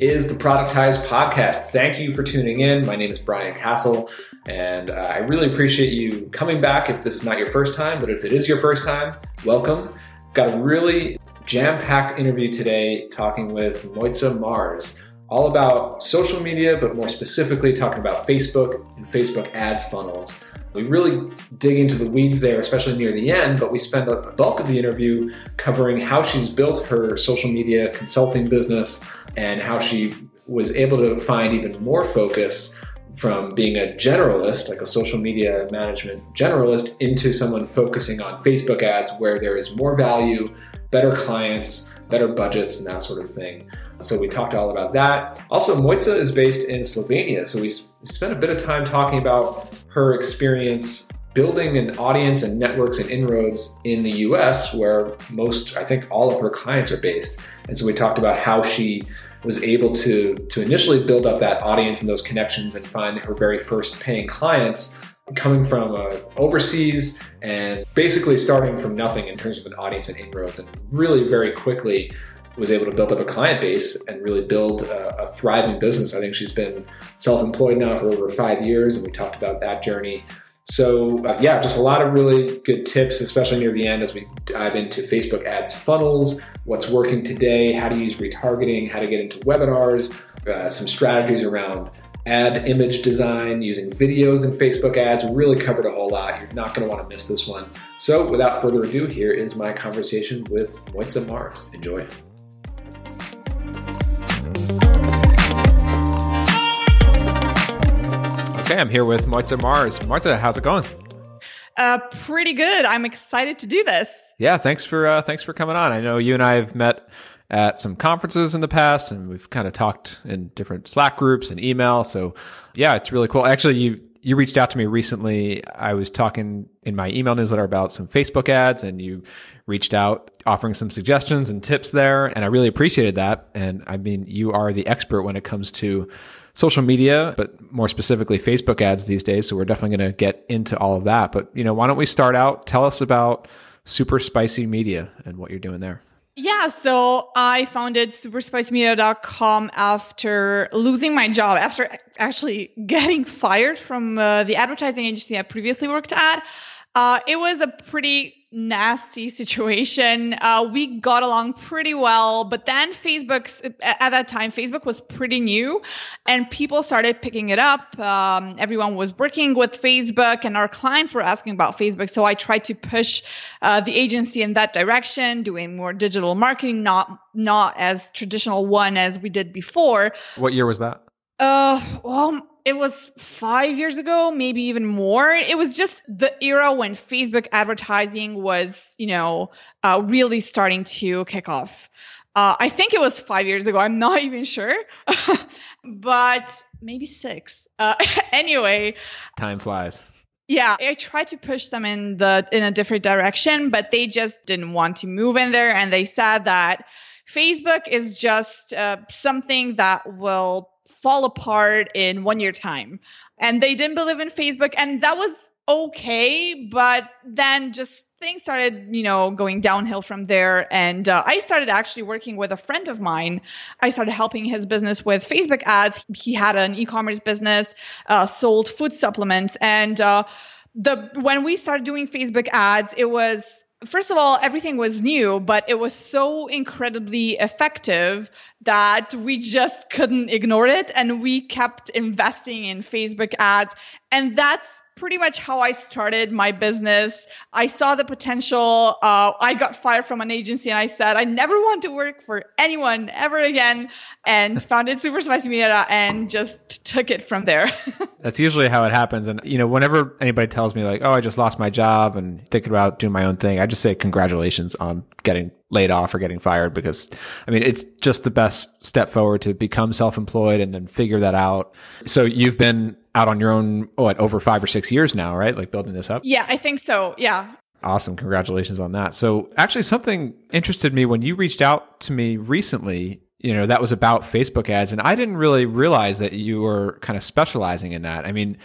Is the Productize Podcast. Thank you for tuning in. My name is Brian Casel, and uh, I really appreciate you coming back if this is not your first time, but if it is your first time, welcome. Got a really jam packed interview today talking with Mojca Mars, all about social media, but more specifically talking about Facebook and Facebook ads funnels. We really dig into the weeds there, especially near the end, but we spend a bulk of the interview covering how she's built her social media consulting business and how she was able to find even more focus from being a generalist, like a social media management generalist, into someone focusing on Facebook ads where there is more value, better clients, better budgets, and that sort of thing. So we talked all about that. Also, Mojca is based in Slovenia, so we spent a bit of time talking about her experience building an audience and networks and inroads in the US, where most, I think, all of her clients are based. And so we talked about how she was able to, to initially build up that audience and those connections and find her very first paying clients coming from uh, overseas and basically starting from nothing in terms of an audience and inroads and really very quickly was able to build up a client base and really build a, a thriving business. I think she's been self-employed now for over five years, and we talked about that journey. So uh, yeah, just a lot of really good tips, especially near the end as we dive into Facebook ads funnels, what's working today, how to use retargeting, how to get into webinars, uh, some strategies around ad image design using videos and Facebook ads. We really covered a whole lot. You're not going to want to miss this one. So without further ado, here is my conversation with Mojca Mars. Enjoy. I'm here with Mojca Mars. Mojca, how's it going? Uh, pretty good. I'm excited to do this. Yeah, thanks for uh, thanks for coming on. I know you and I have met at some conferences in the past, and we've kind of talked in different Slack groups and email. So, yeah, it's really cool. Actually, you you reached out to me recently. I was talking in my email newsletter about some Facebook ads, and you reached out offering some suggestions and tips there, and I really appreciated that. And I mean, you are the expert when it comes to social media, but more specifically Facebook ads these days. So we're definitely going to get into all of that. But, you know, why don't we start out? Tell us about Super Spicy Media and what you're doing there. Yeah, so I founded superspicymedia.com after losing my job, after actually getting fired from uh, the advertising agency I previously worked at. Uh, it was a pretty nasty situation. Uh, we got along pretty well, but then Facebook, at that time, Facebook was pretty new and people started picking it up. Um, everyone was working with Facebook and our clients were asking about Facebook. So I tried to push uh, the agency in that direction, doing more digital marketing, not, not as traditional one as we did before. What year was that? Uh, well, it was five years ago, maybe even more. It was just the era when Facebook advertising was, you know, uh, really starting to kick off. Uh, I think it was five years ago. I'm not even sure, but maybe six. Uh, anyway, time flies. Yeah, I tried to push them in the in a different direction, but they just didn't want to move in there, and they said that Facebook is just uh, something that will fall apart in one year time. And they didn't believe in Facebook. And that was okay. But then just things started, you know, going downhill from there. And uh, I started actually working with a friend of mine. I started helping his business with Facebook ads. He had an e-commerce business, uh, sold food supplements, and uh, the when we started doing Facebook ads, it was first of all, everything was new, but it was so incredibly effective that we just couldn't ignore it. And we kept investing in Facebook ads. And that's pretty much how I started my business. I saw the potential. Uh, I got fired from an agency and I said, I never want to work for anyone ever again and founded Super Spicy Media and just took it from there. That's usually how it happens. And, you know, whenever anybody tells me like, oh, I just lost my job and thinking about doing my own thing, I just say congratulations on getting laid off or getting fired because I mean, it's just the best step forward to become self-employed and then figure that out. So you've been out on your own, what, over five or six years now, right? Like building this up? Yeah, I think so. Yeah. Awesome. Congratulations on that. So actually something interested me when you reached out to me recently, you know, that was about Facebook ads. And I didn't really realize that you were kind of specializing in that. I mean,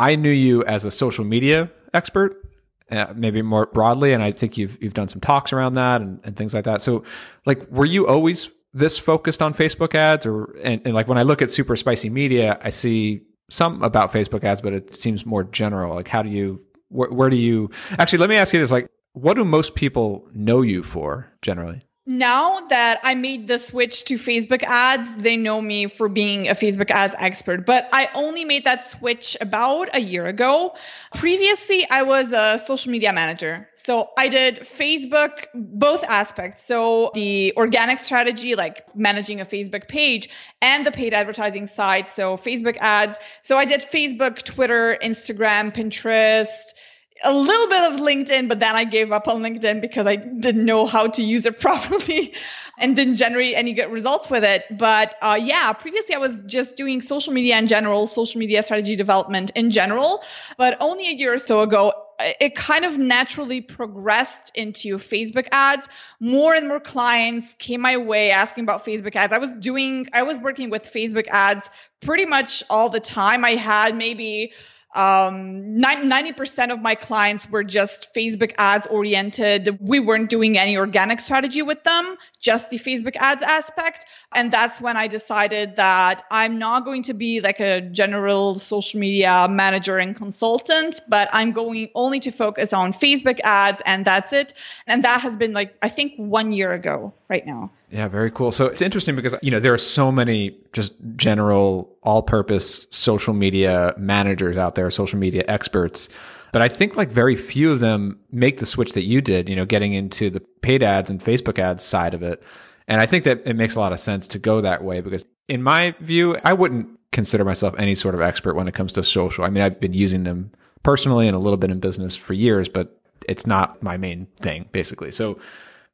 I knew you as a social media expert, uh, maybe more broadly. And I think you've, you've done some talks around that and, and things like that. So like, were you always this focused on Facebook ads or and, and like when I look at super spicy media, I see some about Facebook ads, but it seems more general. Like how do you where, where do you actually let me ask you this like what do most people know you for generally? Now that I made the switch to Facebook ads, they know me for being a Facebook ads expert. But I only made that switch about a year ago. Previously, I was a social media manager. So I did Facebook, both aspects. So the organic strategy, like managing a Facebook page, and the paid advertising side. So Facebook ads. So I did Facebook, Twitter, Instagram, Pinterest a little bit of LinkedIn, but then I gave up on LinkedIn because I didn't know how to use it properly and didn't generate any good results with it. But uh, yeah, previously I was just doing social media in general, social media strategy development in general. But only a year or so ago, it kind of naturally progressed into Facebook ads. More and more clients came my way asking about Facebook ads. I was doing, I was working with Facebook ads pretty much all the time. I had maybe um, 90% of my clients were just Facebook ads oriented. We weren't doing any organic strategy with them, just the Facebook ads aspect. And that's when I decided that I'm not going to be like a general social media manager and consultant, but I'm going only to focus on Facebook ads and that's it. And that has been like, I think one year ago right now. Yeah, very cool. So it's interesting because you know there are so many just general all-purpose social media managers out there, social media experts. But I think like very few of them make the switch that you did, you know, getting into the paid ads and Facebook ads side of it. And I think that it makes a lot of sense to go that way because in my view, I wouldn't consider myself any sort of expert when it comes to social. I mean, I've been using them personally and a little bit in business for years, but it's not my main thing basically. So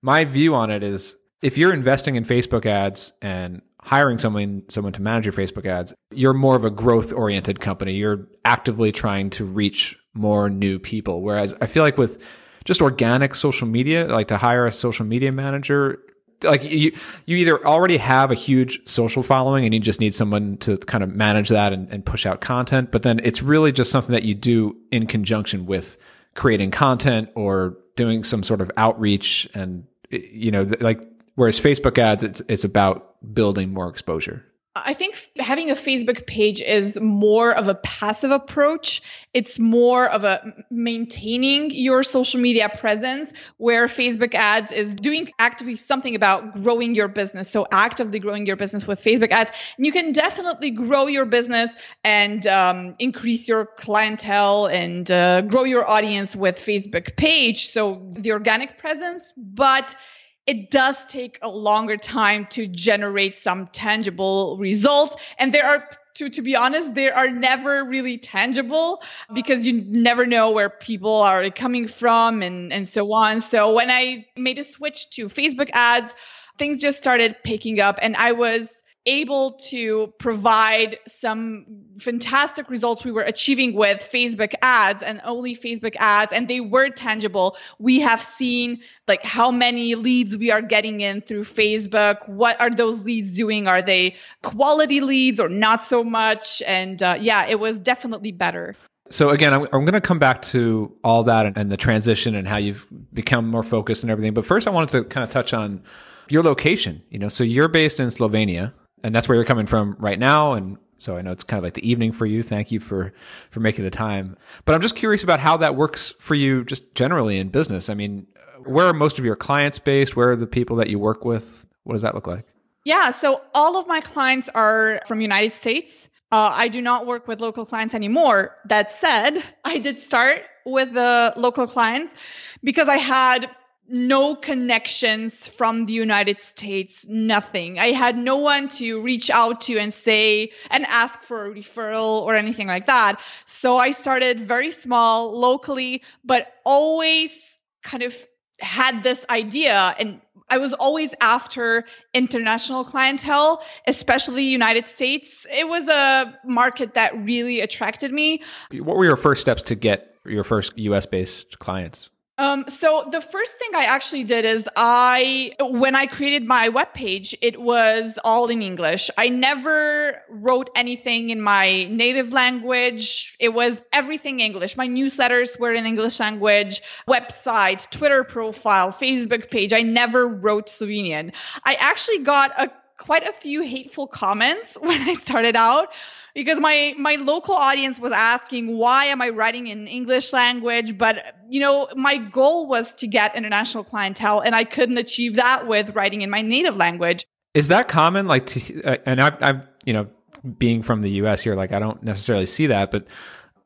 my view on it is if you're investing in Facebook ads and hiring someone someone to manage your Facebook ads, you're more of a growth oriented company. You're actively trying to reach more new people. Whereas I feel like with just organic social media, like to hire a social media manager, like you you either already have a huge social following and you just need someone to kind of manage that and, and push out content, but then it's really just something that you do in conjunction with creating content or doing some sort of outreach and you know like Whereas Facebook ads, it's it's about building more exposure. I think having a Facebook page is more of a passive approach. It's more of a maintaining your social media presence where Facebook ads is doing actively something about growing your business. So actively growing your business with Facebook ads. And you can definitely grow your business and um, increase your clientele and uh, grow your audience with Facebook page. So the organic presence, but it does take a longer time to generate some tangible results. And there are to to be honest, they are never really tangible because you never know where people are coming from and, and so on. So when I made a switch to Facebook ads, things just started picking up and I was able to provide some fantastic results we were achieving with Facebook ads and only Facebook ads and they were tangible. We have seen like how many leads we are getting in through Facebook. What are those leads doing? Are they quality leads or not so much? And uh, yeah, it was definitely better. So again, I'm, I'm going to come back to all that and, and the transition and how you've become more focused and everything. But first, I wanted to kind of touch on your location. You know, so you're based in Slovenia and that's where you're coming from right now. And so I know it's kind of like the evening for you. Thank you for for making the time. But I'm just curious about how that works for you, just generally in business. I mean, where are most of your clients based? Where are the people that you work with? What does that look like? Yeah, so all of my clients are from United States. Uh, I do not work with local clients anymore. That said, I did start with the local clients because I had no connections from the United States, nothing. I had no one to reach out to and say and ask for a referral or anything like that. So I started very small locally, but always kind of had this idea and I was always after international clientele, especially United States. It was a market that really attracted me. What were your first steps to get your first US based clients? Um, so the first thing I actually did is I, when I created my webpage, it was all in English. I never wrote anything in my native language. It was everything English. My newsletters were in English language, website, Twitter profile, Facebook page. I never wrote Slovenian. I actually got a quite a few hateful comments when I started out because my my local audience was asking why am I writing in English language? But you know my goal was to get international clientele and I couldn't achieve that with writing in my native language. Is that common? Like to, uh, and I I'm you know being from the US here like I don't necessarily see that but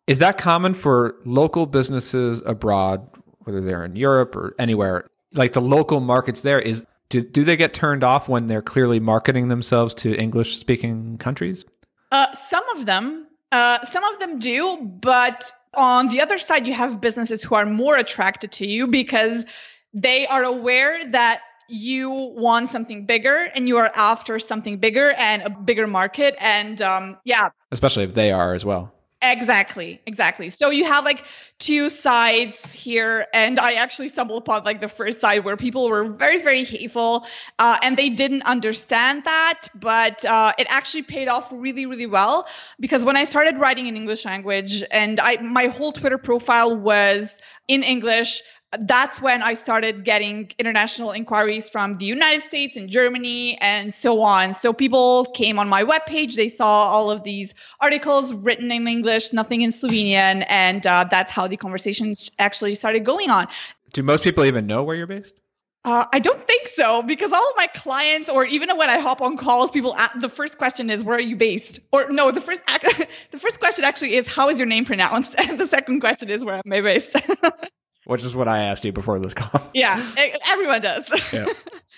is that common for local businesses abroad whether they're in Europe or anywhere? Like the local markets there is do, do they get turned off when they're clearly marketing themselves to English speaking countries? Uh, some of them, uh, some of them do, but on the other side, you have businesses who are more attracted to you because they are aware that you want something bigger and you are after something bigger and a bigger market. And um, yeah, especially if they are as well. Exactly, exactly. So you have like two sides here, and I actually stumbled upon like the first side where people were very, very hateful, uh, and they didn't understand that, but uh, it actually paid off really, really well because when I started writing in English language, and I my whole Twitter profile was in English that's when I started getting international inquiries from the United States and Germany and so on. So people came on my webpage, they saw all of these articles written in English, nothing in Slovenian, and uh, that's how the conversations actually started going on. Do most people even know where you're based? Uh, I don't think so because all of my clients, or even when I hop on calls, people the first question is where are you based? Or no, the first the first question actually is how is your name pronounced, and the second question is where am I based? which is what I asked you before this call. Yeah, everyone does. yeah,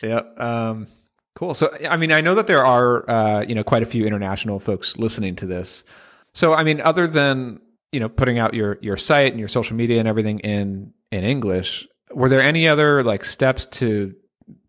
yeah. Um, cool. So, I mean, I know that there are, uh, you know, quite a few international folks listening to this. So, I mean, other than you know putting out your your site and your social media and everything in in English, were there any other like steps to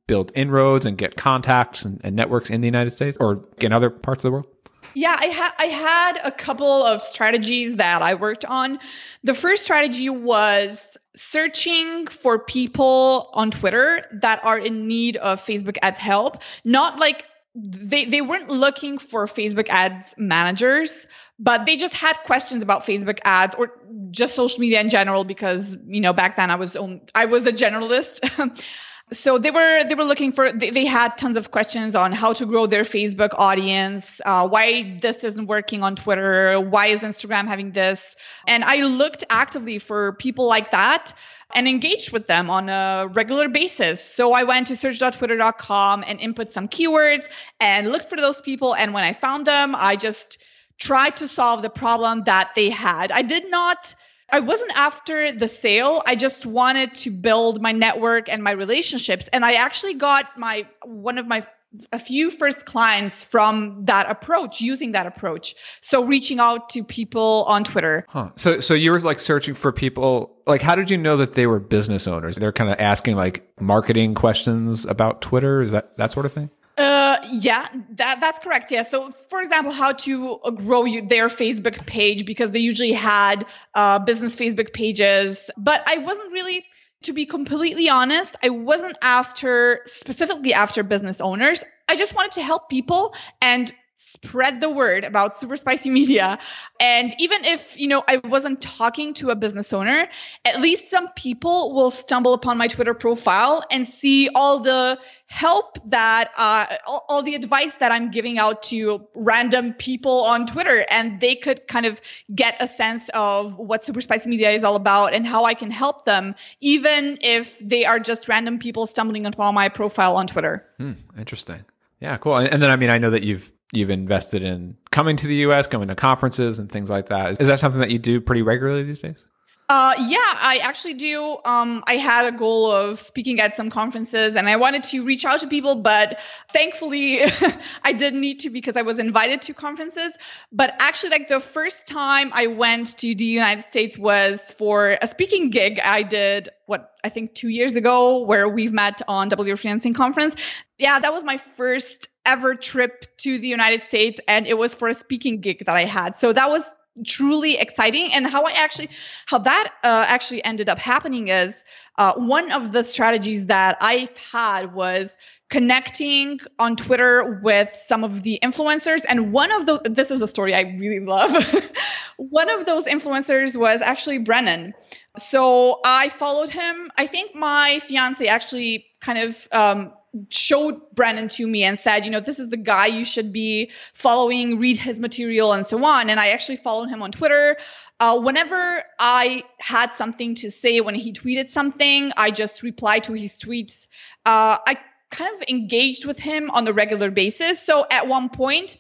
build inroads and get contacts and, and networks in the United States or in other parts of the world? Yeah, I had I had a couple of strategies that I worked on. The first strategy was searching for people on Twitter that are in need of Facebook ads help, not like they, they weren't looking for Facebook ads managers, but they just had questions about Facebook ads or just social media in general because, you know, back then I was I was a generalist. so they were they were looking for they, they, had tons of questions on how to grow their facebook audience uh, why this isn't working on twitter why is instagram having this? And i looked actively for people like that and engaged with them on a regular basis. So i went to search.twitter.com and input some keywords and looked for those people. And when i found them i just tried to solve the problem that they had. I did not I wasn't after the sale. I just wanted to build my network and my relationships. And I actually got my one of my a few first clients from that approach, using that approach. So reaching out to people on Twitter. Huh. So so you were like searching for people like how did you know that they were business owners? They're kind of asking like marketing questions about Twitter, is that that sort of thing? Uh, yeah, that that's correct. Yeah. So, for example, how to grow you, their Facebook page because they usually had uh, business Facebook pages, but I wasn't really. To be completely honest, I wasn't after specifically after business owners. I just wanted to help people and spread the word about super spicy media. And even if you know i wasn't talking to a business owner at least some people will stumble upon my twitter profile and see all the help that uh, all, all, the advice that i'm giving out to random people on twitter. And they could kind of get a sense of what super spicy media is all about and how i can help them even if they are just random people stumbling upon my profile on twitter. Hmm, interesting. Yeah cool. And then i mean i know that you've you've invested in coming to the US, going to conferences and things like that. Is, is that something that you do pretty regularly these days? Uh, yeah, I actually do. Um, I had a goal of speaking at some conferences and I wanted to reach out to people, but thankfully I didn't need to because I was invited to conferences. But actually, like the first time I went to the United States was for a speaking gig I did, what I think two years ago, where we've met on W Freelancing Conference. Yeah, that was my first ever trip to the United States and it was for a speaking gig that I had. So that was truly exciting and how I actually how that uh, actually ended up happening is uh, one of the strategies that I had was connecting on Twitter with some of the influencers. And one of those, this is a story I really love. one of those influencers was actually Brennan. So I followed him. I think my fiance actually kind of um, showed Brennan to me and said, you know, this is the guy you should be following, read his material, and so on. And I actually followed him on Twitter. Uh, whenever I had something to say when he tweeted something, I just replied to his tweets. Uh, I kind of engaged with him on a regular basis. So at one point,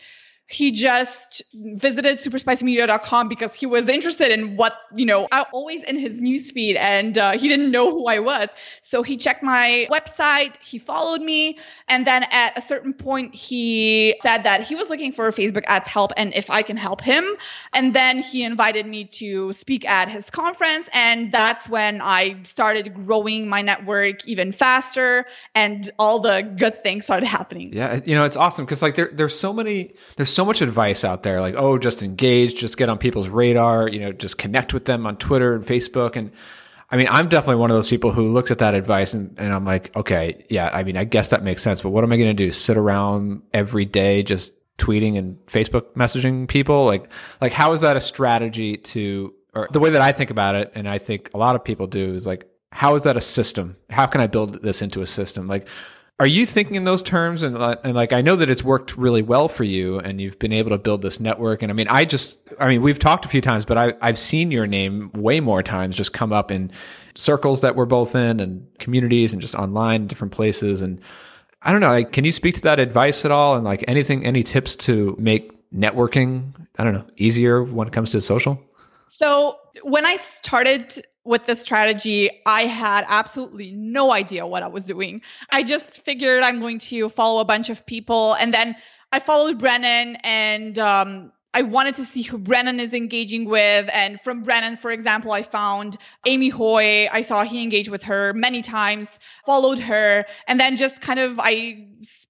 he just visited superspicymedia.com because he was interested in what, you know, I always in his newsfeed and uh, he didn't know who I was. So he checked my website, he followed me. And then at a certain point, he said that he was looking for Facebook ads help and if I can help him. And then he invited me to speak at his conference. And that's when I started growing my network even faster and all the good things started happening. Yeah. You know, it's awesome because like there, there's so many, there's so much advice out there like oh just engage just get on people's radar you know just connect with them on twitter and facebook. And i mean i'm definitely one of those people who looks at that advice and, and i'm like okay yeah i mean i guess that makes sense but what am i going to do? Sit around every day just tweeting and facebook messaging people? Like like how is that a strategy to or the way that i think about it and i think a lot of people do is like how is that a system? How can i build this into a system? Like are you thinking in those terms? And, and like i know that it's worked really well for you and you've been able to build this network. And i mean i just i mean we've talked a few times but I, i've seen your name way more times just come up in circles that we're both in and communities and just online different places. And i don't know like, can you speak to that advice at all? And like anything any tips to make networking i don't know easier when it comes to social so when i started with this strategy, I had absolutely no idea what I was doing. I just figured I'm going to follow a bunch of people. And then I followed Brennan and um, I wanted to see who Brennan is engaging with. And from Brennan, for example, I found Amy Hoy. I saw he engaged with her many times, followed her, and then just kind of I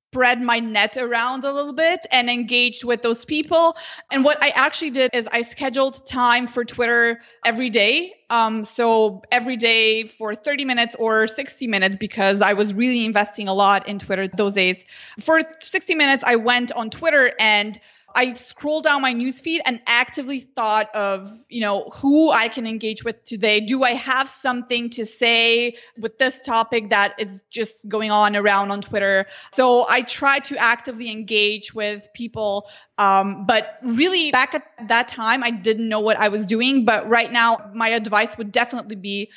spread my net around a little bit and engaged with those people. And what I actually did is I scheduled time for Twitter every day. Um, so every day for 30 minutes or 60 minutes because I was really investing a lot in Twitter those days. For 60 minutes, I went on Twitter and I scroll down my newsfeed and actively thought of, you know, who I can engage with today. Do I have something to say with this topic that is just going on around on Twitter? So I try to actively engage with people. Um, but really, back at that time, I didn't know what I was doing. But right now, my advice would definitely be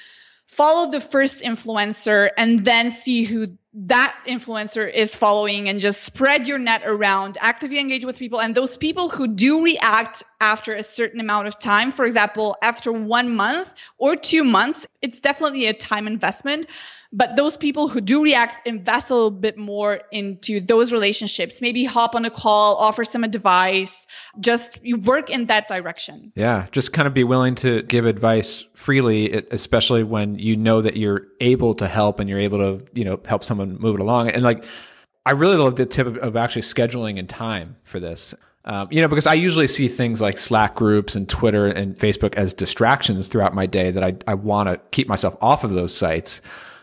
follow the first influencer and then see who that influencer is following and just spread your net around actively engage with people. And those people who do react after a certain amount of time for example after one month or two months it's definitely a time investment. But those people who do react invest a little bit more into those relationships maybe hop on a call offer some advice just you work in that direction yeah just kind of be willing to give advice freely especially when you know that you're able to help and you're able to you know help someone move it along and like i really love the tip of, of actually scheduling and time for this um, you know, because I usually see things like Slack groups and Twitter and Facebook as distractions throughout my day that I, I want to keep myself off of those sites.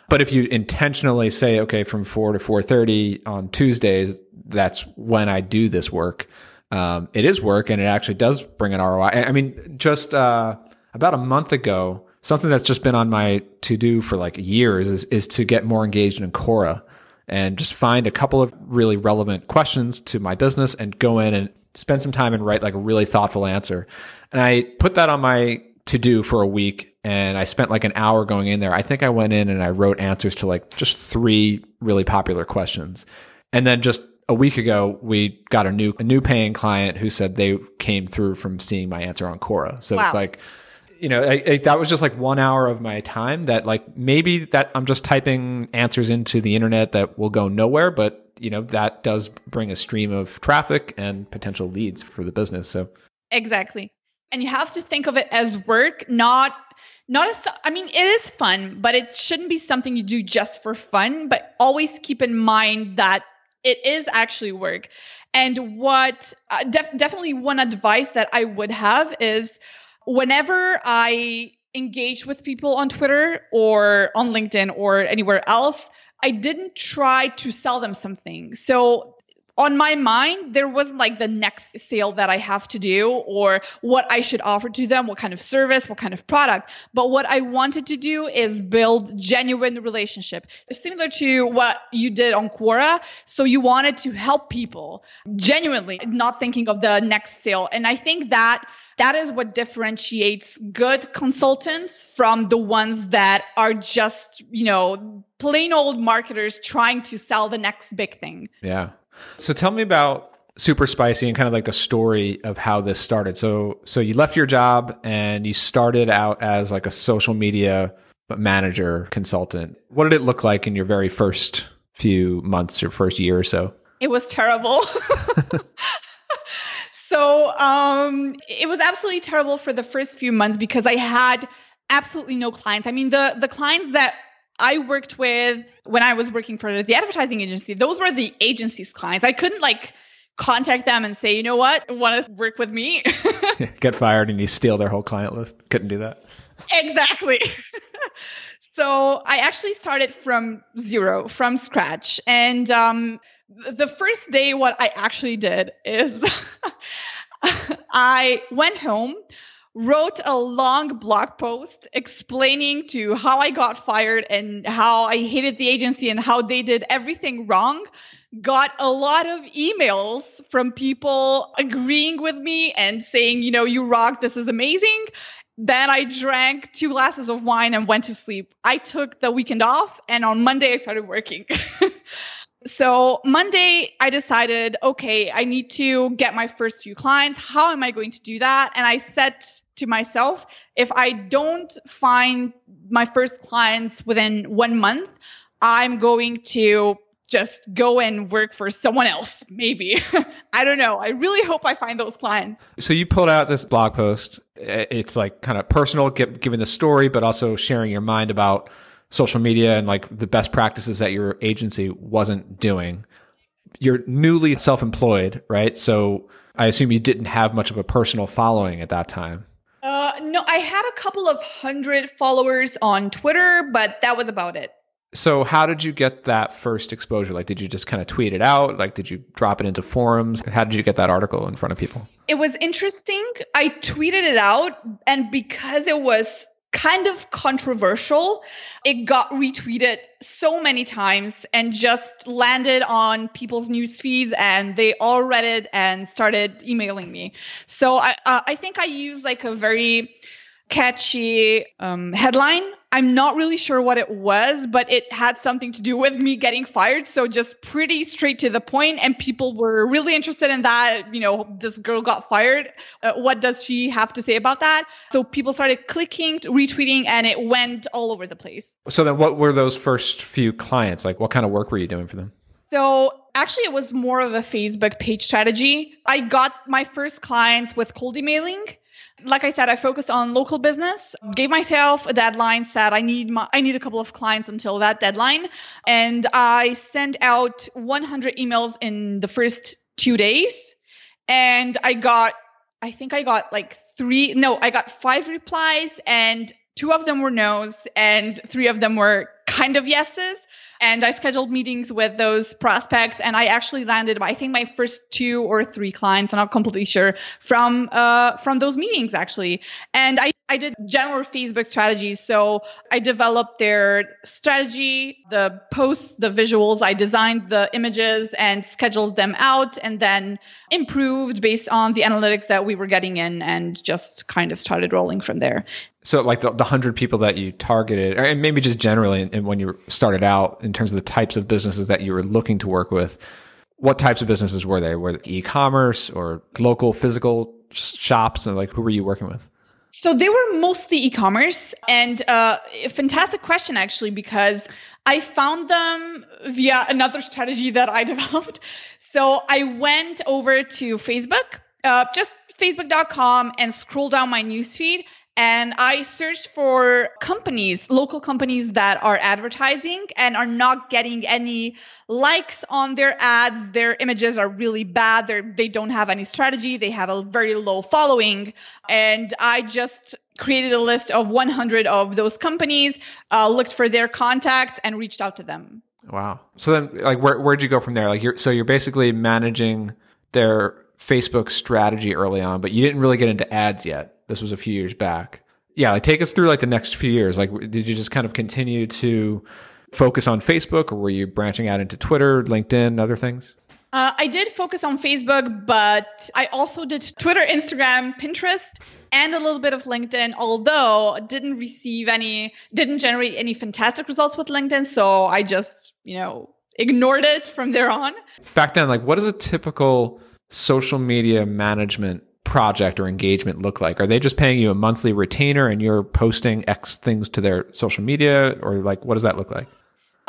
But if you intentionally say, okay, from four to four thirty on Tuesdays, that's when I do this work. Um, it is work, and it actually does bring an ROI. I mean, just uh, about a month ago, something that's just been on my to do for like years is is to get more engaged in Quora and just find a couple of really relevant questions to my business and go in and spend some time and write like a really thoughtful answer. And I put that on my to do for a week and I spent like an hour going in there. I think I went in and I wrote answers to like just three really popular questions. And then just a week ago, we got a new a new paying client who said they came through from seeing my answer on Quora. So wow. it's like, you know, I, I, that was just like one hour of my time that like maybe that I'm just typing answers into the internet that will go nowhere, but you know that does bring a stream of traffic and potential leads for the business. So exactly and you have to think of it as work not not as i mean it is fun but it shouldn't be something you do just for fun but always keep in mind that it is actually work and what uh, def- definitely one advice that i would have is whenever i engage with people on Twitter or on LinkedIn or anywhere else, I didn't try to sell them something. So on my mind, there wasn't like the next sale that I have to do or what I should offer to them, what kind of service, what kind of product. But what I wanted to do is build genuine relationship, similar to what you did on Quora. So you wanted to help people genuinely, not thinking of the next sale. And I think that that is what differentiates good consultants from the ones that are just, you know, plain old marketers trying to sell the next big thing. Yeah. So tell me about super spicy and kind of like the story of how this started. So so you left your job and you started out as like a social media manager consultant. What did it look like in your very first few months or first year or so? It was terrible. so um, it was absolutely terrible for the first few months because I had absolutely no clients. I mean, the the clients that I worked with when I was working for the advertising agency, those were the agency's clients. I couldn't like contact them and say, you know what, want to work with me? Get fired and you steal their whole client list. Couldn't do that. Exactly. so I actually started from zero, from scratch. And um, the first day, what I actually did is I went home wrote a long blog post explaining to how I got fired and how I hated the agency and how they did everything wrong. Got a lot of emails from people agreeing with me and saying, you know, you rock, this is amazing. Then I drank two glasses of wine and went to sleep. I took the weekend off and on Monday I started working. So Monday, I decided, okay, I need to get my first few clients. How am I going to do that? And I said to myself, if I don't find my first clients within one month, I'm going to just go and work for someone else, maybe. I don't know. I really hope I find those clients. So you pulled out this blog post. It's like kind of personal, giving the story, but also sharing your mind about social media and like the best practices that your agency wasn't doing. You're newly self employed, right? So I assume you didn't have much of a personal following at that time. Uh, no, I had a couple of hundred followers on Twitter, but that was about it. So, how did you get that first exposure? Like, did you just kind of tweet it out? Like, did you drop it into forums? How did you get that article in front of people? It was interesting. I tweeted it out, and because it was kind of controversial. It got retweeted so many times and just landed on people's news feeds and they all read it and started emailing me. So I uh, I think I used like a very catchy um, headline I'm not really sure what it was, but it had something to do with me getting fired. So just pretty straight to the point, and people were really interested in that. You know, this girl got fired. Uh, what does she have to say about that? So people started clicking, retweeting, and it went all over the place. So then, what were those first few clients like? What kind of work were you doing for them? So actually, it was more of a Facebook page strategy. I got my first clients with cold emailing like I said, I focused on local business, gave myself a deadline, said I need my, I need a couple of clients until that deadline. And I sent out 100 emails in the first two days. And I got, I think I got like three, no, I got five replies and two of them were no's and three of them were kind of yeses and I scheduled meetings with those prospects, and I actually landed, I think, my first two or three clients. I'm not completely sure from uh, from those meetings actually. And I I did general Facebook strategies, so I developed their strategy, the posts, the visuals. I designed the images and scheduled them out, and then improved based on the analytics that we were getting in, and just kind of started rolling from there. So, like the, the hundred people that you targeted, and maybe just generally, and when you started out, in terms of the types of businesses that you were looking to work with, what types of businesses were they? Were e-commerce or local physical shops, and like who were you working with? So they were mostly e-commerce, and uh, a fantastic question actually because I found them via another strategy that I developed. So I went over to Facebook, uh, just facebook.com, and scrolled down my newsfeed and I searched for companies, local companies that are advertising and are not getting any likes on their ads. Their images are really bad. They're, they don't have any strategy. They have a very low following. And I just created a list of 100 of those companies, uh, looked for their contacts, and reached out to them. Wow. So then, like, where where'd you go from there? Like, you're so you're basically managing their Facebook strategy early on, but you didn't really get into ads yet. This was a few years back. Yeah, like take us through like the next few years. Like, did you just kind of continue to focus on Facebook, or were you branching out into Twitter, LinkedIn, other things? Uh, I did focus on Facebook, but I also did Twitter, Instagram, Pinterest, and a little bit of LinkedIn, although didn't receive any, didn't generate any fantastic results with LinkedIn. So I just, you know, ignored it from there on. Back then, like, what is a typical social media management project or engagement look like? Are they just paying you a monthly retainer and you're posting X things to their social media, or like, what does that look like?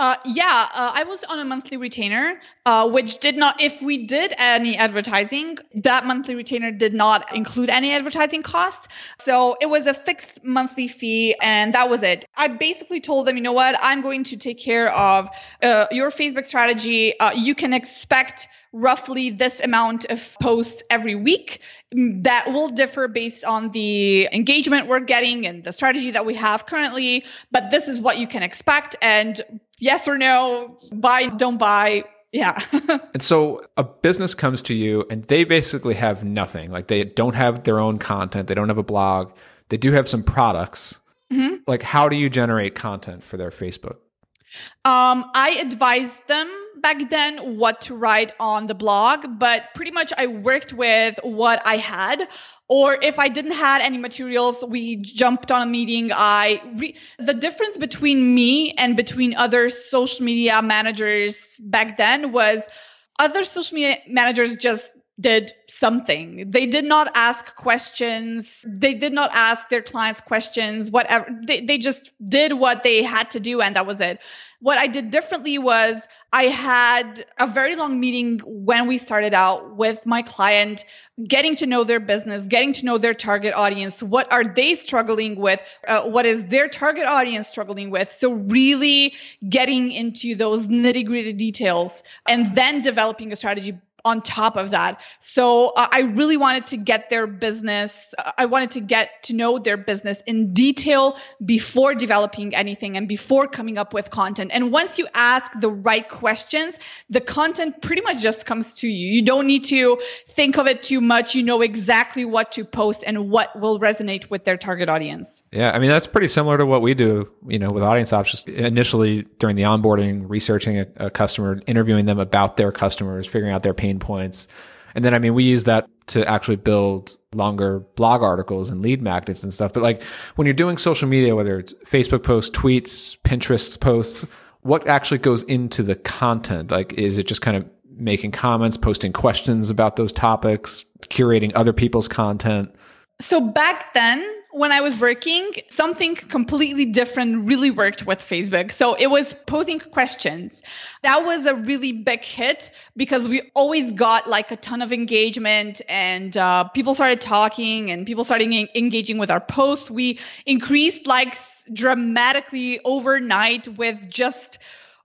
Uh, yeah, uh, I was on a monthly retainer, uh, which did not, if we did any advertising, that monthly retainer did not include any advertising costs. So it was a fixed monthly fee, and that was it. I basically told them, you know what, I'm going to take care of uh, your Facebook strategy. Uh, you can expect roughly this amount of posts every week. Mm, that will differ based on the engagement we're getting and the strategy that we have currently, but this is what you can expect. And yes or no, buy, don't buy. Yeah. and so a business comes to you and they basically have nothing. Like they don't have their own content, they don't have a blog, they do have some products. Mm-hmm. Like, how do you generate content for their Facebook? Um, I advised them back then what to write on the blog, but pretty much I worked with what I had. Or if I didn't had any materials, we jumped on a meeting. I re- the difference between me and between other social media managers back then was other social media managers just did something. They did not ask questions. They did not ask their clients questions, whatever. They, they just did what they had to do, and that was it. What I did differently was I had a very long meeting when we started out with my client, getting to know their business, getting to know their target audience. What are they struggling with? Uh, what is their target audience struggling with? So, really getting into those nitty gritty details and then developing a strategy on top of that. So uh, I really wanted to get their business, uh, I wanted to get to know their business in detail before developing anything and before coming up with content. And once you ask the right questions, the content pretty much just comes to you. You don't need to think of it too much. You know exactly what to post and what will resonate with their target audience. Yeah, I mean that's pretty similar to what we do, you know, with audience. Just initially during the onboarding, researching a, a customer, interviewing them about their customers, figuring out their pain points. And then, I mean, we use that to actually build longer blog articles and lead magnets and stuff. But like when you're doing social media, whether it's Facebook posts, tweets, Pinterest posts, what actually goes into the content? Like, is it just kind of making comments, posting questions about those topics, curating other people's content? So back then, when I was working, something completely different really worked with Facebook. So it was posing questions. That was a really big hit because we always got like a ton of engagement and uh, people started talking and people started engaging with our posts. We increased likes dramatically overnight with just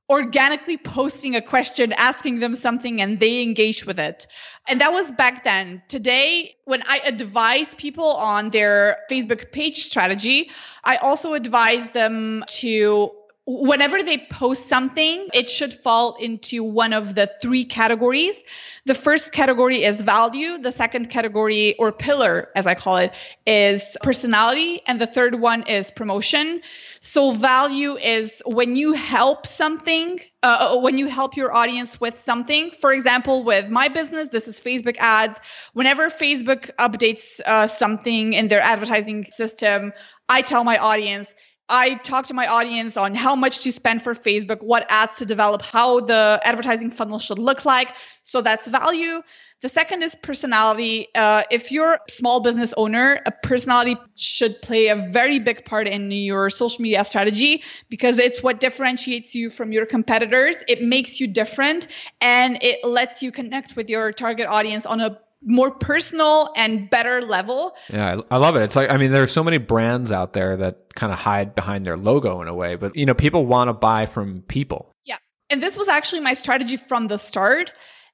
organically posting a question, asking them something, and they engage with it. And that was back then. Today, when I advise people on their Facebook page strategy, I also advise them to whenever they post something, it should fall into one of the three categories. The first category is value. The second category, or pillar, as I call it, is personality. And the third one is promotion. So value is when you help something, uh, uh, when you help your audience with something. For example, with my business, this is Facebook ads. Whenever Facebook updates uh, something in their advertising system, I tell my audience, I talk to my audience on how much to spend for Facebook, what ads to develop, how the advertising funnel should look like. So that's value. The second is personality. Uh, if you're a small business owner, a personality should play a very big part in your social media strategy because it's what differentiates you from your competitors. It makes you different and it lets you connect with your target audience on a more personal and better level. Yeah, I, I love it. It's like I mean, there are so many brands out there that kind of hide behind their logo in a way, but you know, people want to buy from people. Yeah, and this was actually my strategy from the start.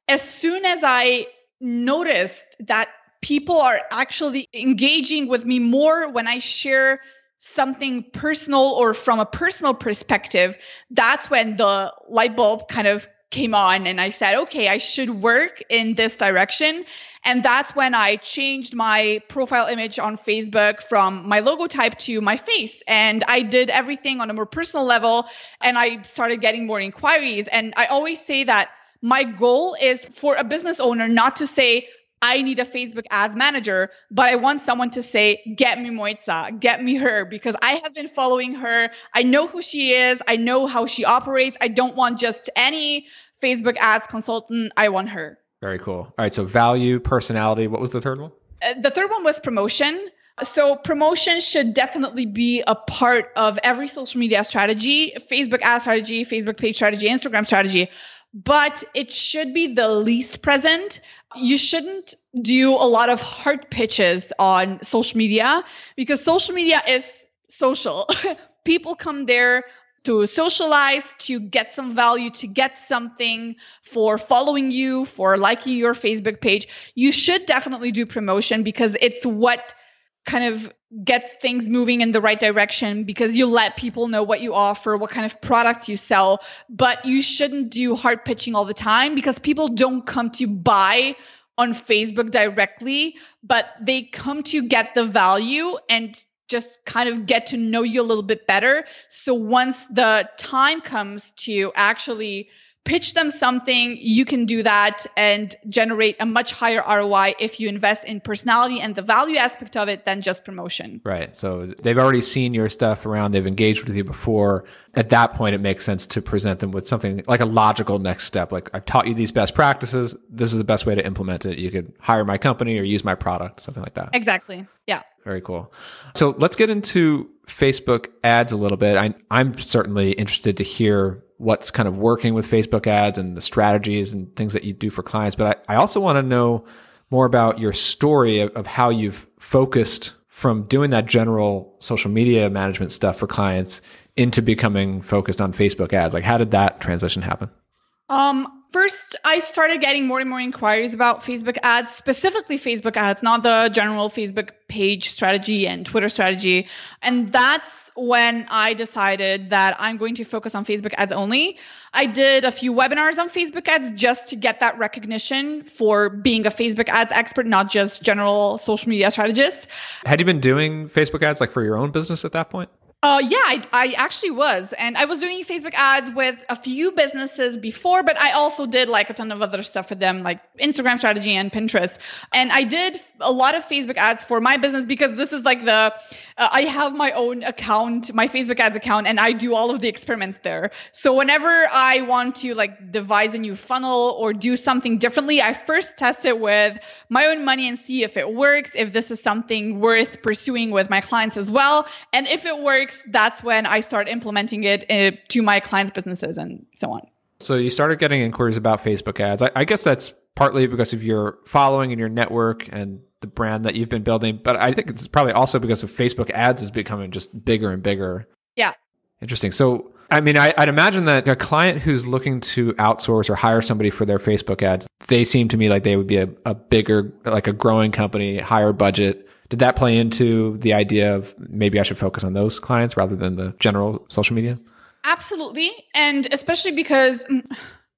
As soon as I noticed that people are actually engaging with me more when I share something personal or from a personal perspective, that's when the light bulb kind of came on and I said, okay, I should work in this direction. And that's when I changed my profile image on Facebook from my logo type to my face. And I did everything on a more personal level and I started getting more inquiries. And I always say that my goal is for a business owner not to say, I need a Facebook ads manager, but I want someone to say, get me Mojca, get me her, because I have been following her. I know who she is. I know how she operates. I don't want just any Facebook ads consultant. I want her. Very cool. All right. So value, personality. What was the third one? Uh, the third one was promotion. So promotion should definitely be a part of every social media strategy, Facebook ad strategy, Facebook page strategy, Instagram strategy but it should be the least present. You shouldn't do a lot of hard pitches on social media because social media is social. People come there to socialize, to get some value, to get something for following you, for liking your Facebook page. You should definitely do promotion because it's what kind of gets things moving in the right direction because you let people know what you offer, what kind of products you sell, but you shouldn't do hard pitching all the time because people don't come to buy on Facebook directly, but they come to get the value and just kind of get to know you a little bit better. So once the time comes to actually pitch them something, you can do that and generate a much higher ROI if you invest in personality and the value aspect of it than just promotion. Right. So they've already seen your stuff around, they've engaged with you before. At that point, it makes sense to present them with something like a logical next step. Like, I've taught you these best practices. This is the best way to implement it. You could hire my company or use my product, something like that. Exactly. Yeah. Very cool. So let's get into Facebook ads a little bit. I, I'm certainly interested to hear what's kind of working with Facebook ads and the strategies and things that you do for clients. But I, I also want to know more about your story of, of, how you've focused from doing that general social media management stuff for clients into becoming focused on Facebook ads. Like, how did that transition happen? Um, first, I started getting more and more inquiries about Facebook ads, specifically Facebook ads, not the general Facebook page strategy and Twitter strategy. And that's when I decided that I'm going to focus on Facebook ads only. I did a few webinars on Facebook ads just to get that recognition for being a Facebook ads expert, not just general social media strategist. Had you been doing Facebook ads like for your own business at that point? Uh, yeah, I, I actually was. And I was doing Facebook ads with a few businesses before, but I also did like a ton of other stuff for them, like Instagram strategy and Pinterest. And I did a lot of Facebook ads for my business because this is like the, uh, I have my own account, my Facebook ads account, and I do all of the experiments there. So whenever I want to like devise a new funnel or do something differently, I first test it with my own money and see if it works, if this is something worth pursuing with my clients as well. And if it works, that's when I start implementing it uh, to my clients' businesses and so on. So you started getting inquiries about Facebook ads. I, I guess that's partly because of your following and your network and the brand that you've been building, but I think it's probably also because of Facebook ads is becoming just bigger and bigger. Yeah. Interesting. So, I mean, I, would imagine that a client who's looking to outsource or hire somebody for their Facebook ads, they seem to me like they would be a, a bigger, like a growing company, higher budget did that play into the idea of maybe I should focus on those clients rather than the general social media? Absolutely. And especially because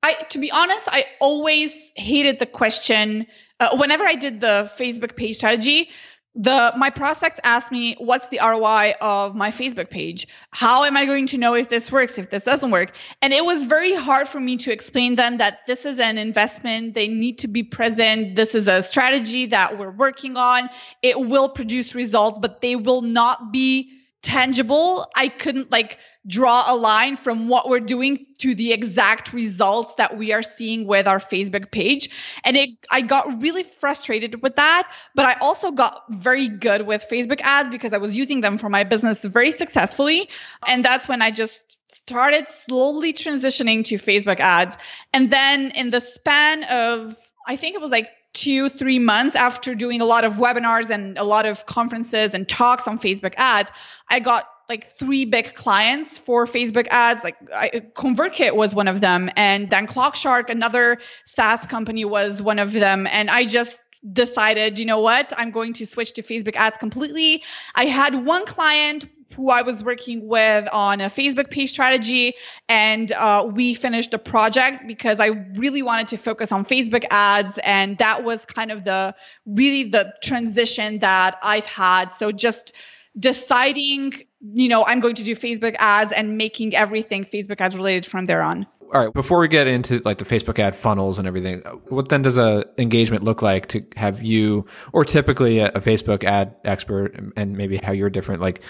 I, to be honest, I always hated the question. Uh, whenever I did the Facebook page strategy, the my prospects asked me what's the ROI of my Facebook page? How am I going to know if this works, if this doesn't work? And it was very hard for me to explain them that this is an investment, they need to be present, this is a strategy that we're working on. It will produce results, but they will not be tangible. I couldn't like draw a line from what we're doing to the exact results that we are seeing with our Facebook page. And it, I got really frustrated with that, but I also got very good with Facebook ads because I was using them for my business very successfully. And that's when I just started slowly transitioning to Facebook ads. And then in the span of, I think it was like two, three months after doing a lot of webinars and a lot of conferences and talks on Facebook ads, I got like three big clients for Facebook ads. Like I, ConvertKit was one of them, and then ClockShark, another SaaS company, was one of them. And I just decided, you know what, I'm going to switch to Facebook ads completely. I had one client who I was working with on a Facebook page strategy, and uh, we finished the project because I really wanted to focus on Facebook ads, and that was kind of the really the transition that I've had. So just deciding, you know, I'm going to do Facebook ads and making everything Facebook ads related from there on. All right, before we get into like the Facebook ad funnels and everything, what then does a engagement look like to have you or typically a, a Facebook ad expert and maybe how you're different? Like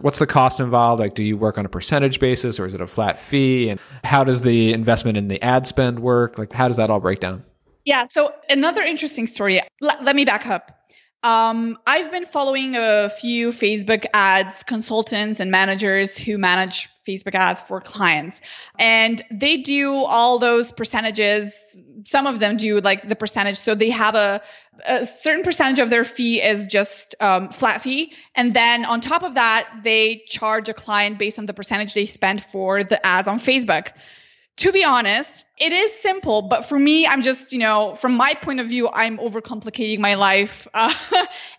what's the cost involved? Like do you work on a percentage basis or is it a flat fee? And how does the investment in the ad spend work? Like how does that all break down? Yeah so another interesting story. L- let me back up um, I've been following a few Facebook ads consultants and managers who manage Facebook ads for clients. And they do all those percentages. Some of them do like the percentage. So they have a, a certain percentage of their fee is just um, flat fee. And then on top of that, they charge a client based on the percentage they spend for the ads on Facebook to be honest, it is simple, but for me, I'm just, you know, from my point of view, I'm overcomplicating my life. Uh,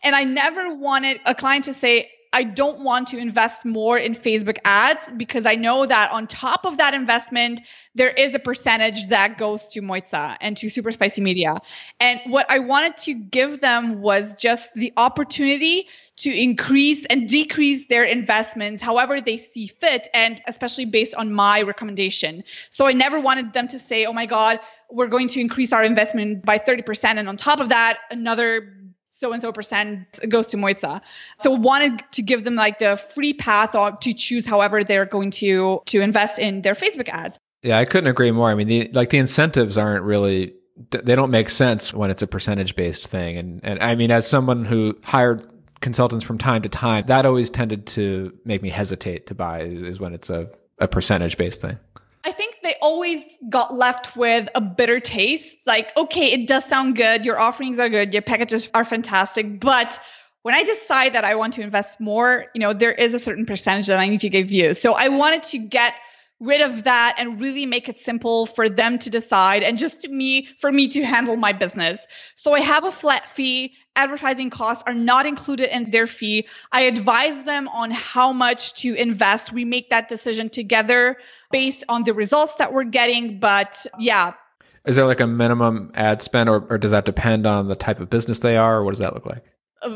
and I never wanted a client to say, I don't want to invest more in Facebook ads because I know that on top of that investment, there is a percentage that goes to Mojca and to Super Spicy Media. And what I wanted to give them was just the opportunity to increase and decrease their investments however they see fit, and especially based on my recommendation. So I never wanted them to say, oh my God, we're going to increase our investment by 30%. And on top of that, another so and so percent goes to Mojca. So wanted to give them like the free path to choose however they're going to to invest in their Facebook ads. Yeah, I couldn't agree more. I mean, the, like the incentives aren't really they don't make sense when it's a percentage based thing. And and I mean, as someone who hired consultants from time to time, that always tended to make me hesitate to buy is, is when it's a, a percentage based thing. They always got left with a bitter taste. It's like, okay, it does sound good. Your offerings are good. Your packages are fantastic. But when I decide that I want to invest more, you know, there is a certain percentage that I need to give you. So I wanted to get rid of that and really make it simple for them to decide and just me for me to handle my business. So I have a flat fee. Advertising costs are not included in their fee. I advise them on how much to invest. We make that decision together based on the results that we're getting, but yeah. Is there like a minimum ad spend or, or does that depend on the type of business they are or what does that look like?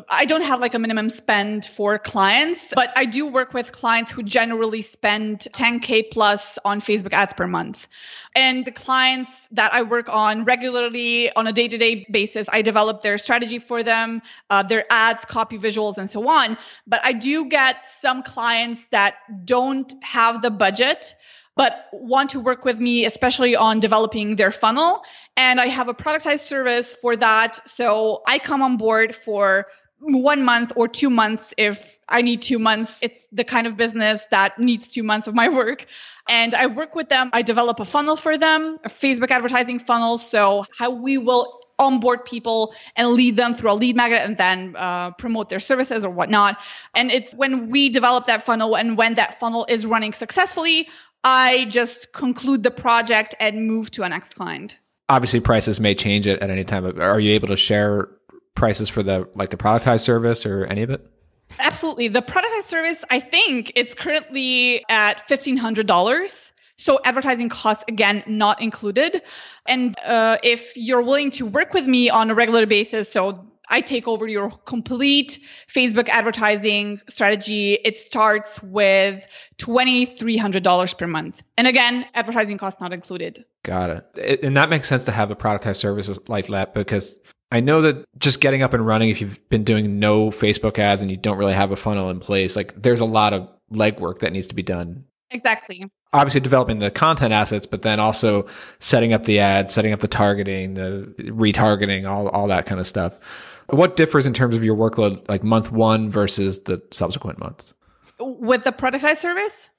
I don't have like a minimum spend for clients, but I do work with clients who generally spend 10K plus on Facebook ads per month. And the clients that I work on regularly on a day to day basis, I develop their strategy for them, uh, their ads, copy, visuals, and so on. But I do get some clients that don't have the budget but want to work with me, especially on developing their funnel. And I have a productized service for that. So I come on board for one month or two months if I need two months. It's the kind of business that needs two months of my work. And I work with them. I develop a funnel for them, a Facebook advertising funnel. So how we will onboard people and lead them through a lead magnet and then uh, promote their services or whatnot. And it's when we develop that funnel and when that funnel is running successfully, I just conclude the project and move to a next client. Obviously, prices may change it at any time. Are you able to share prices for the like the productized service or any of it? Absolutely. The productized service, I think it's currently at fifteen hundred dollars. So advertising costs again not included. And uh, if you're willing to work with me on a regular basis, so I take over your complete Facebook advertising strategy. It starts with $2,300 per month. And again, advertising costs not included. Got it. And that makes sense to have a productized service like that because I know that just getting up and running, if you've been doing no Facebook ads and you don't really have a funnel in place, like there's a lot of legwork that needs to be done. Exactly. Obviously, developing the content assets, but then also setting up the ads, setting up the targeting, the retargeting, all, all that kind of stuff. What differs in terms of your workload, like month one versus the subsequent months? With the productized service?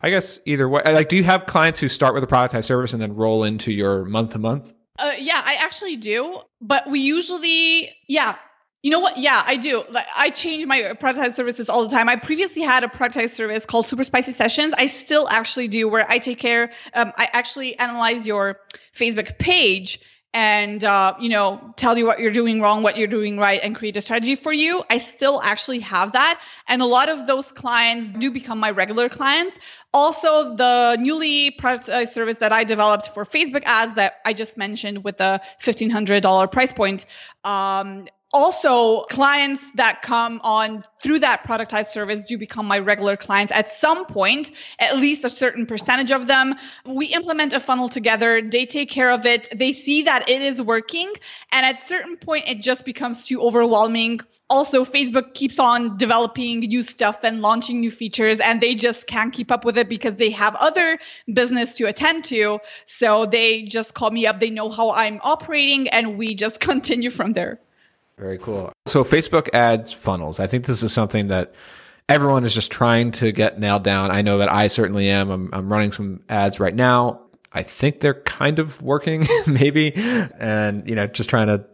I guess either way. Like, do you have clients who start with a productized service and then roll into your month to month Uh, yeah, I actually do. But we usually, yeah, you know what? Yeah, I do. I change my productized services all the time. I previously had a productized service called Super Spicy Sessions. I still actually do, where I take care. Um, I actually analyze your Facebook page and uh, you know tell you what you're doing wrong what you're doing right and create a strategy for you i still actually have that. And a lot of those clients do become my regular clients. Also the newly productized service that i developed for facebook ads that i just mentioned with the $1500 price point um, also clients that come on through that productized service do become my regular clients at some point at least a certain percentage of them. We implement a funnel together. They take care of it. They see that it is working. And at certain point it just becomes too overwhelming. Also facebook keeps on developing new stuff and launching new features and they just can't keep up with it because they have other business to attend to. So they just call me up. They know how i'm operating and we just continue from there very cool. So Facebook ads funnels. I think this is something that everyone is just trying to get nailed down. I know that I certainly am. I'm, I'm running some ads right now. I think they're kind of working, maybe, and you know, just trying to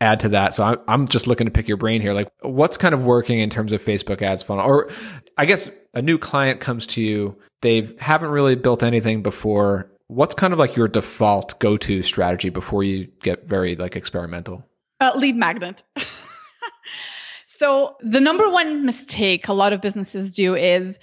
add to that. So I'm, I'm just looking to pick your brain here. Like, what's kind of working in terms of Facebook ads funnel? Or I guess a new client comes to you, they haven't really built anything before. What's kind of like your default go to strategy before you get very like experimental? Uh, lead magnet. so, the number one mistake a lot of businesses do is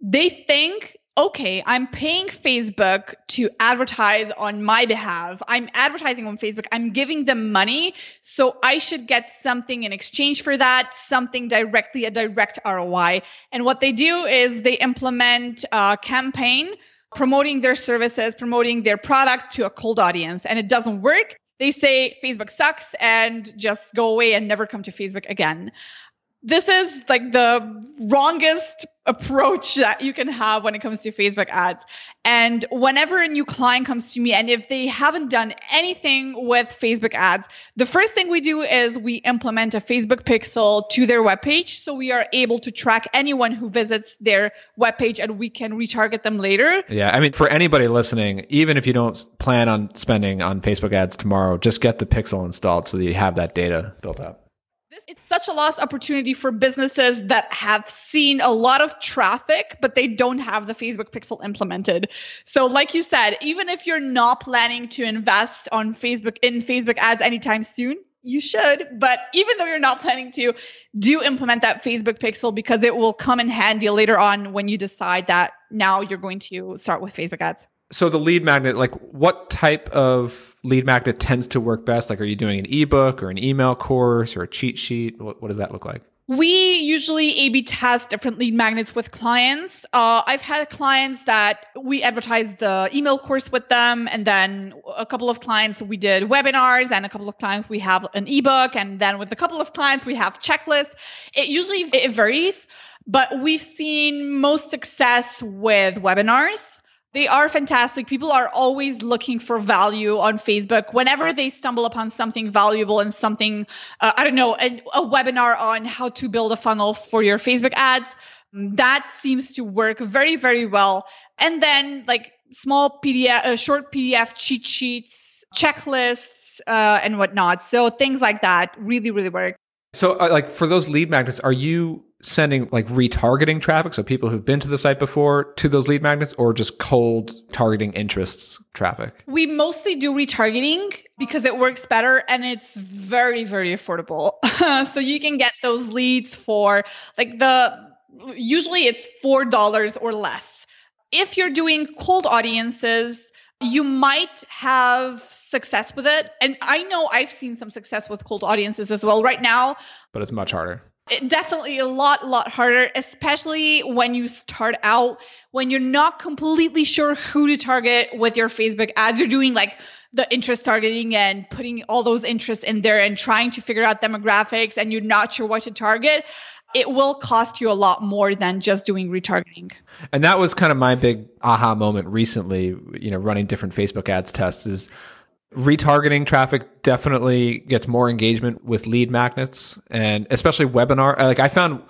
they think, okay, I'm paying Facebook to advertise on my behalf. I'm advertising on Facebook. I'm giving them money. So, I should get something in exchange for that, something directly, a direct ROI. And what they do is they implement a campaign promoting their services, promoting their product to a cold audience, and it doesn't work they say Facebook sucks and just go away and never come to Facebook again. This is like the wrongest approach that you can have when it comes to Facebook ads. And whenever a new client comes to me, and if they haven't done anything with Facebook ads, the first thing we do is we implement a Facebook pixel to their webpage. So we are able to track anyone who visits their webpage and we can retarget them later. Yeah. I mean, for anybody listening, even if you don't plan on spending on Facebook ads tomorrow, just get the pixel installed so that you have that data built up it's such a lost opportunity for businesses that have seen a lot of traffic, but they don't have the Facebook pixel implemented. So, like you said, even if you're not planning to invest on Facebook in Facebook ads anytime soon, you should. But even though you're not planning to, do implement that Facebook pixel because it will come in handy later on when you decide that now you're going to start with Facebook ads. So the lead magnet, like what type of lead magnet tends to work best? Like, are you doing an ebook or an email course or a cheat sheet? What, what does that look like? We usually A B test different lead magnets with clients. Uh, I've had clients that we advertised the email course with them, and then a couple of clients we did webinars, and a couple of clients we have an ebook, and then with a couple of clients we have checklists. It usually it varies, but we've seen most success with webinars. They are fantastic. People are always looking for value on Facebook. Whenever they stumble upon something valuable and something, uh, I don't know, a, a webinar on how to build a funnel for your Facebook ads, that seems to work very, very well. And then like small PDF, uh, short PDF cheat sheets, checklists, uh, and whatnot. So things like that really, really work. So, uh, like for those lead magnets, are you sending like retargeting traffic, so people who've been to the site before to those lead magnets, or just cold targeting interests traffic? We mostly do retargeting because it works better and it's very, very affordable. so you can get those leads for like the usually it's four dollars or less. If you're doing cold audiences, you might have success with it. And I know I've seen some success with cold audiences as well right now. But it's much harder. It, definitely a lot, lot harder, especially when you start out, when you're not completely sure who to target with your Facebook ads. You're doing like the interest targeting and putting all those interests in there and trying to figure out demographics and you're not sure what to target it will cost you a lot more than just doing retargeting. And that was kind of my big aha moment recently, you know, running different Facebook ads tests is retargeting traffic definitely gets more engagement with lead magnets and especially webinar. Uh, like I found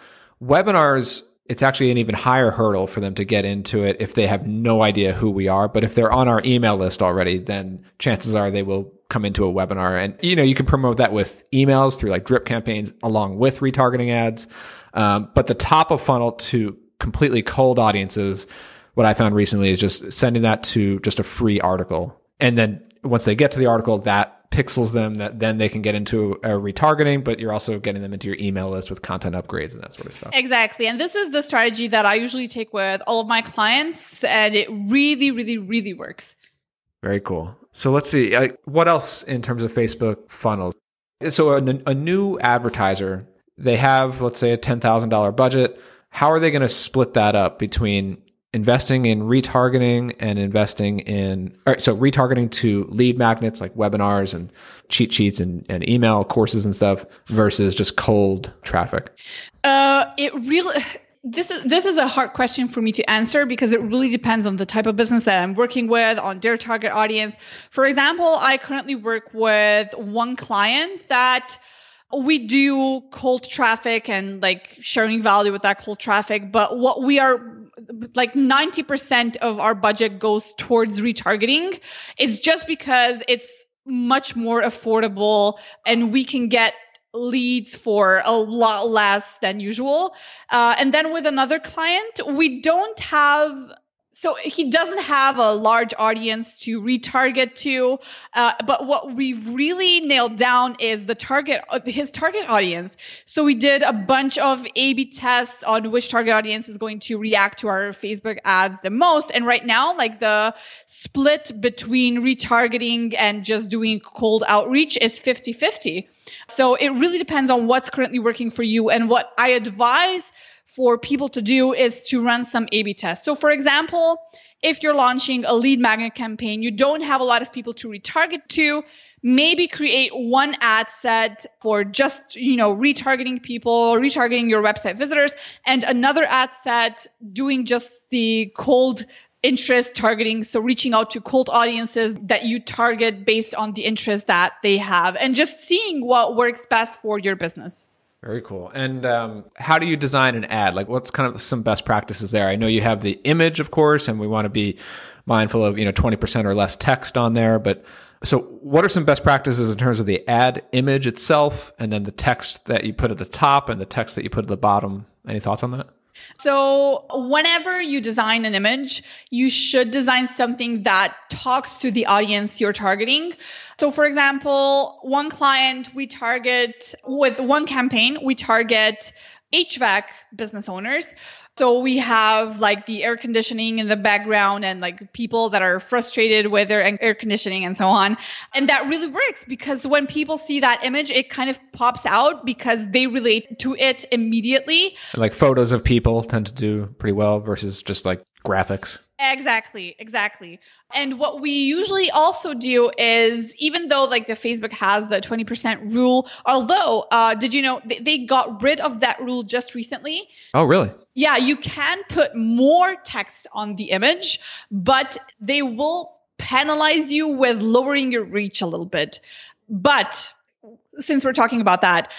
webinars it's actually an even higher hurdle for them to get into it if they have no idea who we are. But if they're on our email list already, then chances are they will come into a webinar. And, you know, you can promote that with emails through like drip campaigns along with retargeting ads. Um, but the top of funnel to completely cold audiences, what I found recently is just sending that to just a free article. And then once they get to the article, that pixels them that then they can get into a retargeting, but you're also getting them into your email list with content upgrades and that sort of stuff. Exactly. And this is the strategy that I usually take with all of my clients, and it really, really, really works. Very cool. So let's see. Uh, what else in terms of Facebook funnels? So a, a new advertiser, they have, let's say, a $10,000 budget. How are they going to split that up between investing in retargeting and investing in All right, so retargeting to lead magnets like webinars and cheat sheets and, and email courses and stuff versus just cold traffic uh it really this is this is a hard question for me to answer because it really depends on the type of business that I'm working with, on their target audience. For example, I currently work with one client that we do cold traffic and like sharing value with that cold traffic but what we are like 90% of our budget goes towards retargeting it's just because it's much more affordable and we can get leads for a lot less than usual. Uh, and then with another client we don't have so he doesn't have a large audience to retarget to uh, but what we've really nailed down is the target his target audience. So we did a bunch of a b tests on which target audience is going to react to our facebook ads the most. And right now like the split between retargeting and just doing cold outreach is 50 50 so it really depends on what's currently working for you and what i advise for people to do is to run some A B tests. So, for example, if you're launching a lead magnet campaign, you don't have a lot of people to retarget to, maybe create one ad set for just, you know, retargeting people, retargeting your website visitors, and another ad set doing just the cold interest targeting. So reaching out to cold audiences that you target based on the interest that they have and just seeing what works best for your business. Very cool. And um, how do you design an ad? Like, what's kind of some best practices there? I know you have the image, of course, and we want to be mindful of you know twenty percent or less text on there. But so, what are some best practices in terms of the ad image itself, and then the text that you put at the top and the text that you put at the bottom? Any thoughts on that? So, whenever you design an image, you should design something that talks to the audience you're targeting. So, for example, one client we target with one campaign, we target HVAC business owners. So we have like the air conditioning in the background and like people that are frustrated with their air conditioning and so on. And that really works because when people see that image, it kind of pops out because they relate to it immediately. Like photos of people tend to do pretty well versus just like graphics. Exactly, exactly. And what we usually also do is, even though like the Facebook has the 20% rule, although, uh, did you know they, they got rid of that rule just recently? Oh, really? Yeah, you can put more text on the image, but they will penalize you with lowering your reach a little bit. But since we're talking about that,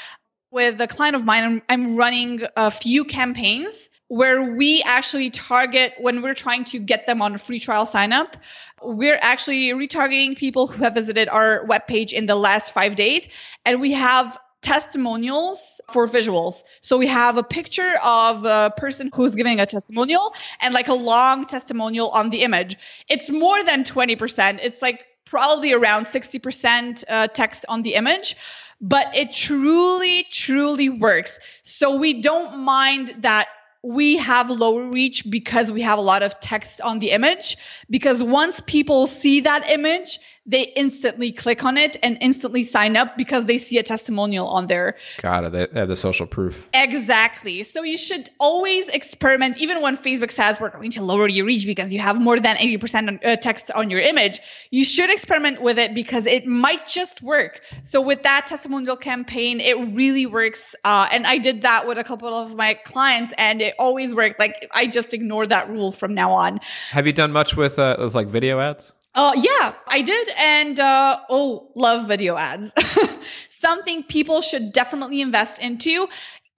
with a client of mine, I'm, I'm running a few campaigns where we actually target when we're trying to get them on a free trial sign up. We're actually retargeting people who have visited our webpage in the last five days, and we have testimonials for visuals. So we have a picture of a person who's giving a testimonial and like a long testimonial on the image. It's more than 20%. It's like probably around 60% uh, text on the image but it truly, truly works. So we don't mind that we have lower reach because we have a lot of text on the image. Because once people see that image, they instantly click on it and instantly sign up because they see a testimonial on there. Got it. They have the social proof. Exactly. So you should always experiment, even when Facebook says we're going to lower your reach because you have more than 80% uh, text on your image. You should experiment with it because it might just work. So with that testimonial campaign, it really works. Uh, and I did that with a couple of my clients and it always worked. Like I just ignored that rule from now on. Have you done much with, uh, with like video ads? Uh, yeah, I did. And uh, oh, love video ads. Something people should definitely invest into,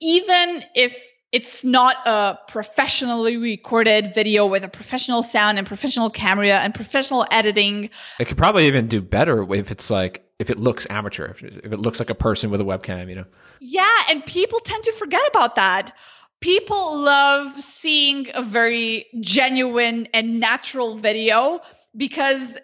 even if it's not a professionally recorded video with a professional sound and professional camera and professional editing. It could probably even do better if it's like if it looks amateur, if it looks like a person with a webcam, you know? Yeah. And people tend to forget about that. People love seeing a very genuine and natural video because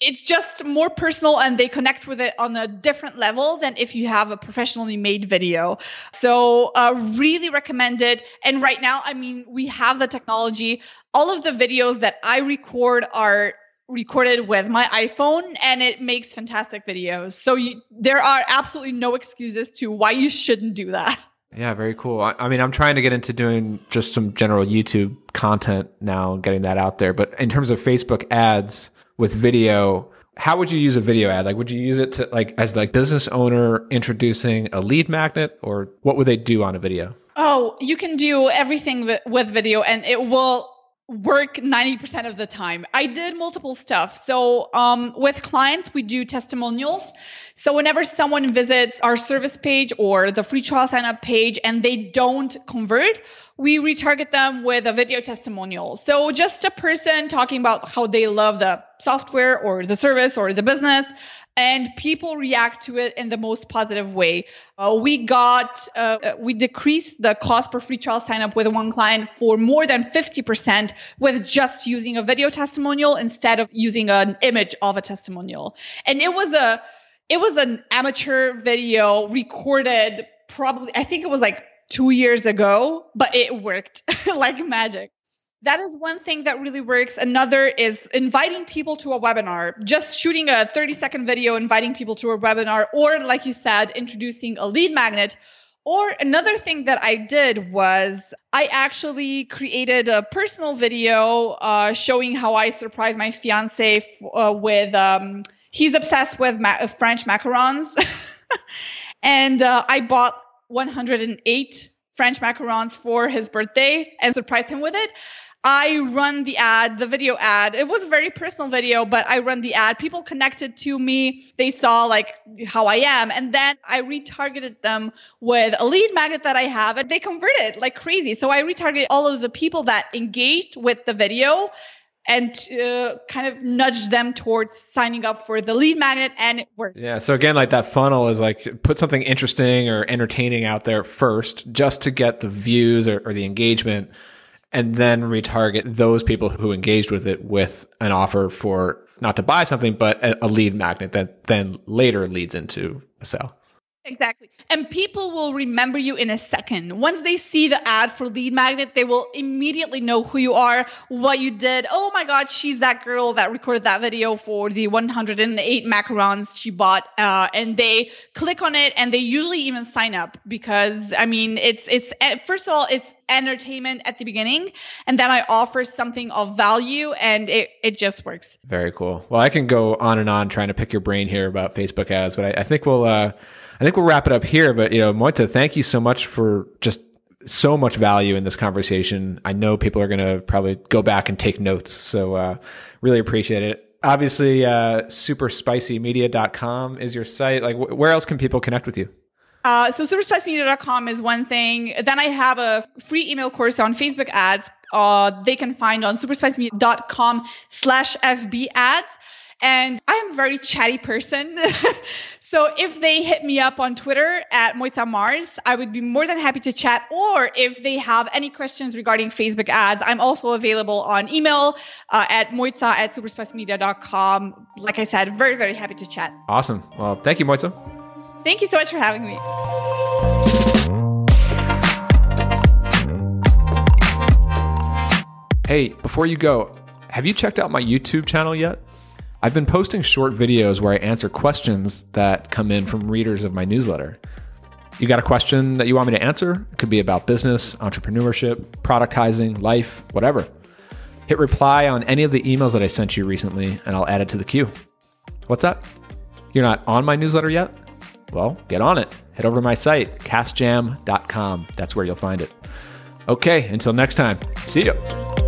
it's just more personal and they connect with it on a different level than if you have a professionally made video. So, uh, really recommend it. And right now, I mean, we have the technology. All of the videos that I record are recorded with my iPhone and it makes fantastic videos. So you, there are absolutely no excuses to why you shouldn't do that. Yeah, very cool. I, I, mean, I'm trying to get into doing just some general YouTube content now, getting that out there. But in terms of Facebook ads, with video, how would you use a video ad? Like, would you use it to like as like business owner introducing a lead magnet, or what would they do on a video? Oh, you can do everything with video, and it will work 90% of the time. I did multiple stuff. So, um, with clients, we do testimonials. So, whenever someone visits our service page or the free trial sign up page and they don't convert, we retarget them with a video testimonial. So just a person talking about how they love the software or the service or the business and people react to it in the most positive way. Uh, we got, uh, we decreased the cost per free trial sign up with one client for more than 50% with just using a video testimonial instead of using an image of a testimonial. And it was a, it was an amateur video recorded probably, I think it was like two years ago, but it worked like magic. That is one thing that really works. Another is inviting people to a webinar, just shooting a 30 second video, inviting people to a webinar, or like you said, introducing a lead magnet. Or another thing that I did was I actually created a personal video uh, showing how I surprised my fiance f- uh, with, um, he's obsessed with ma- French macarons. and uh, I bought 108 French macarons for his birthday and surprised him with it. I run the ad, the video ad. It was a very personal video, but I run the ad. People connected to me. They saw like how I am. And then I retargeted them with a lead magnet that I have and they converted like crazy. So I retargeted all of the people that engaged with the video and uh, kind of nudge them towards signing up for the lead magnet and it worked. Yeah. So again, like that funnel is like put something interesting or entertaining out there first just to get the views or, or the engagement and then retarget those people who engaged with it with an offer for not to buy something, but a, lead magnet that then later leads into a sale. Exactly. And people will remember you in a second. Once they see the ad for Lead Magnet, they will immediately know who you are, what you did. Oh my God, she's that girl that recorded that video for the 108 macarons she bought. Uh, and they click on it and they usually even sign up because, I mean, it's, it's, eh, first of all, it's entertainment at the beginning and then I offer something of value and it, it just works. Very cool. Well, I can go on and on trying to pick your brain here about Facebook ads, but I, I think we'll, uh, I think we'll wrap it up here. But you know, Mojca, thank you so much for just so much value in this conversation. I know people are going to probably go back and take notes. So uh, really appreciate it. Obviously, uh, superspicymedia.com is your site. Like, wh- where else can people connect with you? Uh, so superspicymedia.com is one thing. Then I have a free email course on Facebook ads. Uh, they can find on superspicymedia.com slash FB ads. And I am a very chatty person. So if they hit me up on Twitter at Mojca Mars, I would be more than happy to chat. Or if they have any questions regarding Facebook ads, I'm also available on email uh, at mojca at superspicymedia.com. Like I said, very, very happy to chat. Awesome. Well, thank you, Moita. Thank you so much for having me. Hey, before you go, have you checked out my YouTube channel yet? I've been posting short videos where I answer questions that come in from readers of my newsletter. You got a question that you want me to answer? It could be about business, entrepreneurship, productizing, life, whatever. Hit reply on any of the emails that I sent you recently, and I'll add it to the queue. What's up? You're not on my newsletter yet? Well, get on it. Head over to my site, casjam.com. That's where you'll find it. Okay, until next time, see you.